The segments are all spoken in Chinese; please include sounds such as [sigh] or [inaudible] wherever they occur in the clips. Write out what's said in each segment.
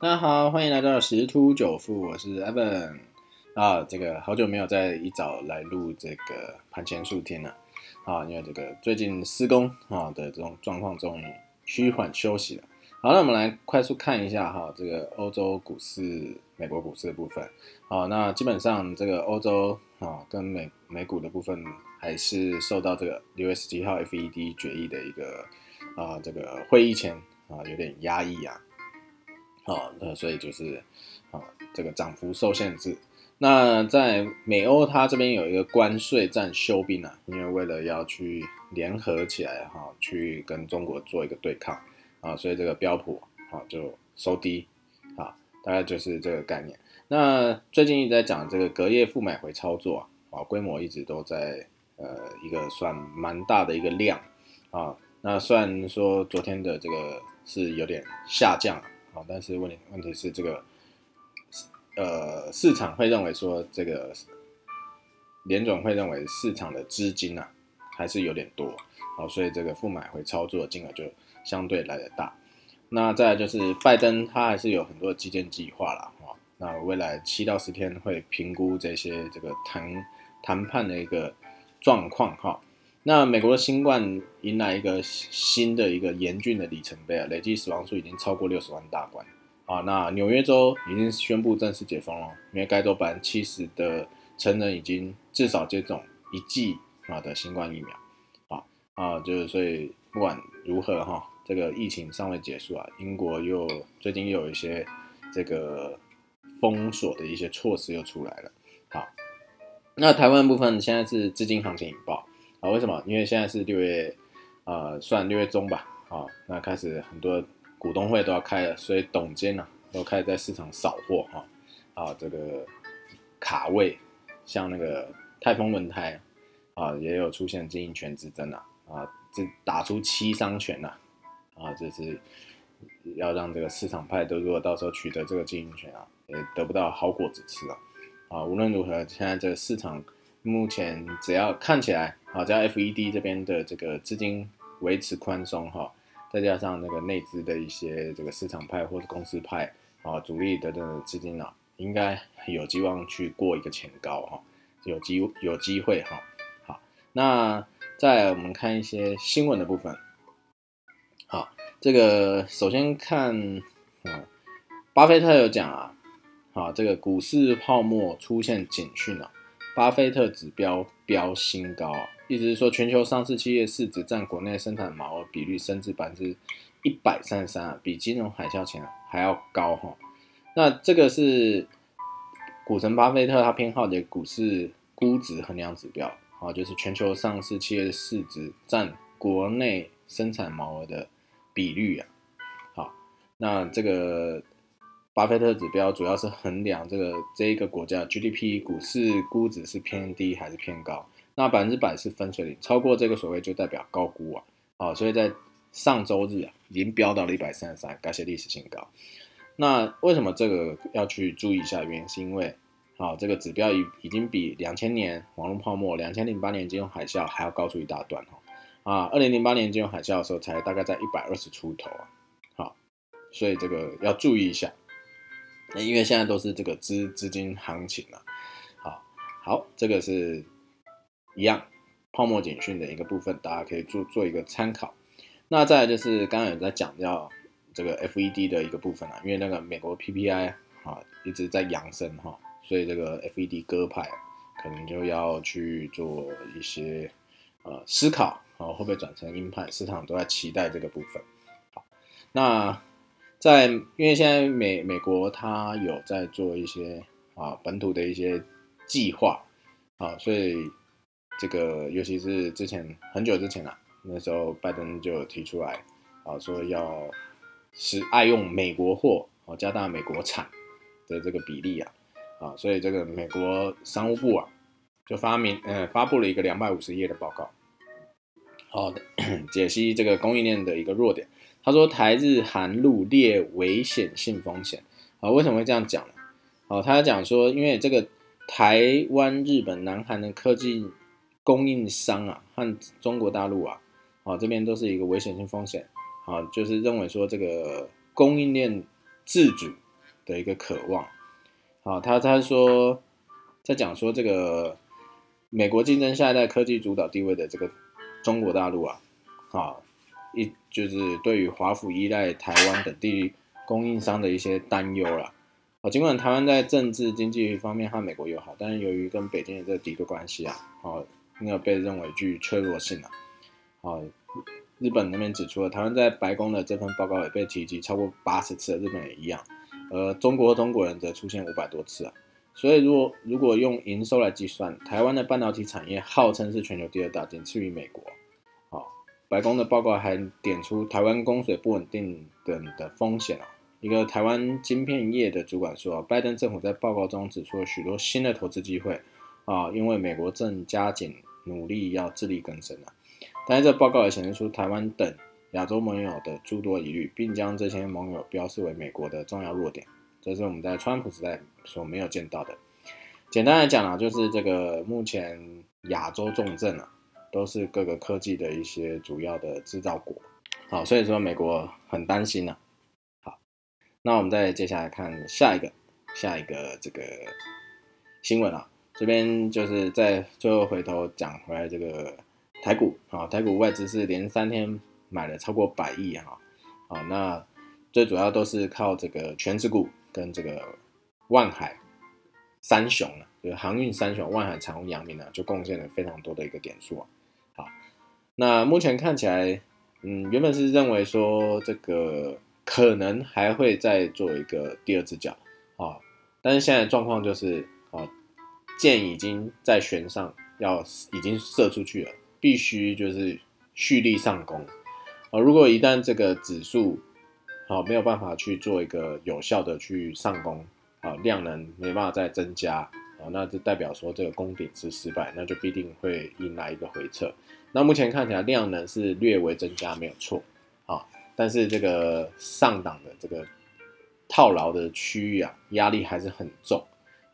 大家好，欢迎来到十突九富，我是 Evan 啊。这个好久没有在一早来录这个盘前数天了啊，因为这个最近施工啊的这种状况终于趋缓休息了。好，那我们来快速看一下哈，这个欧洲股市、美国股市的部分。好，那基本上这个欧洲啊跟美美股的部分还是受到这个六月十七号 FED 决议的一个啊这个会议前啊有点压抑啊。哦，那所以就是，啊，这个涨幅受限制。那在美欧，它这边有一个关税战休兵啊，因为为了要去联合起来哈，去跟中国做一个对抗啊，所以这个标普啊就收低啊，大概就是这个概念。那最近一直在讲这个隔夜负买回操作啊，规模一直都在呃一个算蛮大的一个量啊。那虽然说昨天的这个是有点下降。好但是问题问题是这个，呃，市场会认为说这个联总会认为市场的资金啊还是有点多，好，所以这个负买回操作金额就相对来的大。那再就是拜登他还是有很多基建计划啦，哈，那未来七到十天会评估这些这个谈谈判的一个状况，哈。那美国的新冠迎来一个新的一个严峻的里程碑啊，累计死亡数已经超过六十万大关啊。那纽约州已经宣布正式解封了，因为该州百分之七十的成人已经至少接种一剂啊的新冠疫苗啊啊，就是所以不管如何哈，这个疫情尚未结束啊，英国又最近又有一些这个封锁的一些措施又出来了。好，那台湾部分现在是资金行情引爆。啊，为什么？因为现在是六月，呃，算六月中吧。啊，那开始很多股东会都要开了，所以董监呢都开始在市场扫货哈。啊，这个卡位，像那个泰丰轮胎啊，也有出现经营权之争啊。啊，这打出七伤拳呐。啊，就是要让这个市场派都如果到时候取得这个经营权啊，也得不到好果子吃啊。啊，无论如何，现在这个市场目前只要看起来。好，加 FED 这边的这个资金维持宽松哈，再加上那个内资的一些这个市场派或者公司派啊，主力的的资金啊，应该有希望去过一个前高哈，有机有机会哈。好，那再我们看一些新闻的部分。好，这个首先看，嗯，巴菲特有讲啊，好，这个股市泡沫出现警讯了，巴菲特指标飙新高啊。意思是说，全球上市企业市值占国内生产毛额比率升至百分之一百三十三啊，比金融海啸前还要高哈。那这个是股神巴菲特他偏好的股市估值衡量指标啊，就是全球上市企业的市值占国内生产毛额的比率啊。好，那这个巴菲特指标主要是衡量这个这一个国家 GDP 股市估值是偏低还是偏高。那百分之百是分水岭，超过这个所谓就代表高估啊，好，所以在上周日啊，已经飙到了一百三十三，改写历史新高。那为什么这个要去注意一下？原因是因为，好，这个指标已已经比两千年网络泡沫、两千零八年金融海啸还要高出一大段哦。啊，二零零八年金融海啸的时候才大概在一百二十出头啊，好，所以这个要注意一下。那因为现在都是这个资资金行情了，好，好，这个是。一样，泡沫警讯的一个部分，大家可以做做一个参考。那再就是刚刚有在讲到这个 FED 的一个部分啊，因为那个美国 PPI 啊一直在扬升哈，所以这个 FED 鸽派可能就要去做一些呃思考啊，会不会转成鹰派？市场都在期待这个部分。好，那在因为现在美美国它有在做一些啊本土的一些计划啊，所以。这个尤其是之前很久之前啊，那时候拜登就提出来啊，说要是爱用美国货啊，加大美国产的这个比例啊，啊，所以这个美国商务部啊就发明呃发布了一个两百五十页的报告，好的 [coughs] 解析这个供应链的一个弱点。他说台日韩陆列危险性风险啊，为什么会这样讲呢？哦，他讲说因为这个台湾、日本、南韩的科技。供应商啊和中国大陆啊，啊这边都是一个危险性风险，啊就是认为说这个供应链自主的一个渴望。好，他他说在讲说这个美国竞争下一代科技主导地位的这个中国大陆啊，好一就是对于华府依赖台湾等地供应商的一些担忧了。啊，尽管台湾在政治经济方面和美国友好，但是由于跟北京的这个敌对关系啊，哦，那个被认为具脆弱性啊。好，日本那边指出了，台湾在白宫的这份报告也被提及超过八十次，日本也一样。而中国中国人则出现五百多次啊，所以如果如果用营收来计算，台湾的半导体产业号称是全球第二大，仅次于美国。好，白宫的报告还点出台湾供水不稳定等的风险啊。一个台湾晶片业的主管说，拜登政府在报告中指出了许多新的投资机会啊，因为美国正加紧努力要自力更生啊。但是这报告也显示出台湾等。亚洲盟友的诸多疑虑，并将这些盟友标示为美国的重要弱点，这是我们在川普时代所没有见到的。简单来讲啊，就是这个目前亚洲重镇啊，都是各个科技的一些主要的制造国。好，所以说美国很担心呢。好，那我们再接下来看下一个下一个这个新闻啊，这边就是在最后回头讲回来这个台股啊，台股外资是连三天。买了超过百亿哈，好，那最主要都是靠这个全职股跟这个万海三雄啊，就是航运三雄，万海、长荣、阳明呢，就贡献了非常多的一个点数啊。好，那目前看起来，嗯，原本是认为说这个可能还会再做一个第二只脚啊，但是现在状况就是，箭已经在弦上，要已经射出去了，必须就是蓄力上攻。啊，如果一旦这个指数好没有办法去做一个有效的去上攻，啊量能没办法再增加，啊那就代表说这个攻顶是失败，那就必定会迎来一个回撤。那目前看起来量能是略微增加没有错，啊，但是这个上档的这个套牢的区域啊压力还是很重，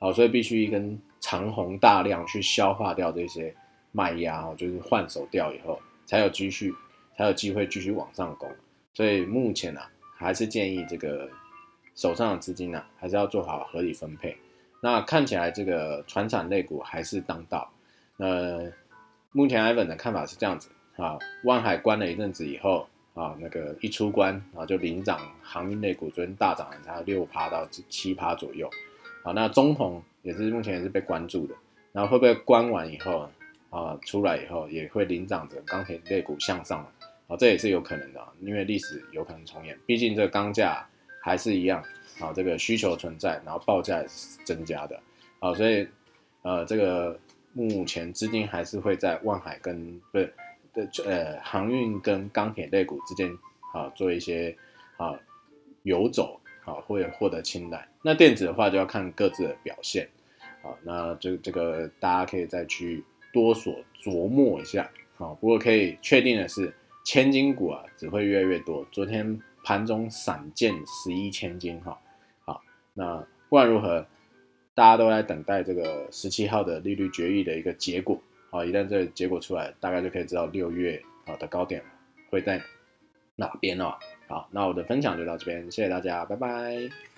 好，所以必须一根长虹大量去消化掉这些卖压，哦，就是换手掉以后才有继续。才有机会继续往上攻，所以目前呢，还是建议这个手上的资金呢，还是要做好合理分配。那看起来这个船产类股还是当道。呃，目前 Ivan 的看法是这样子啊，万海关了一阵子以后啊，那个一出关啊，就领涨航运类股，昨天大涨了才六趴到七趴左右。啊，那中统也是目前也是被关注的，然后会不会关完以后啊，出来以后也会领涨着钢铁类股向上？啊，这也是有可能的，因为历史有可能重演。毕竟这个钢价还是一样，啊，这个需求存在，然后报价也是增加的，啊，所以，呃，这个目前资金还是会在万海跟不是的呃航运跟钢铁类股之间，啊，做一些啊游走，啊，会获得青睐。那电子的话就要看各自的表现，好，那这这个大家可以再去多所琢磨一下，好，不过可以确定的是。千金股啊，只会越来越多。昨天盘中闪见十一千金哈，好，那不管如何，大家都在等待这个十七号的利率决议的一个结果。好，一旦这个结果出来，大概就可以知道六月啊的高点会在哪边了。好，那我的分享就到这边，谢谢大家，拜拜。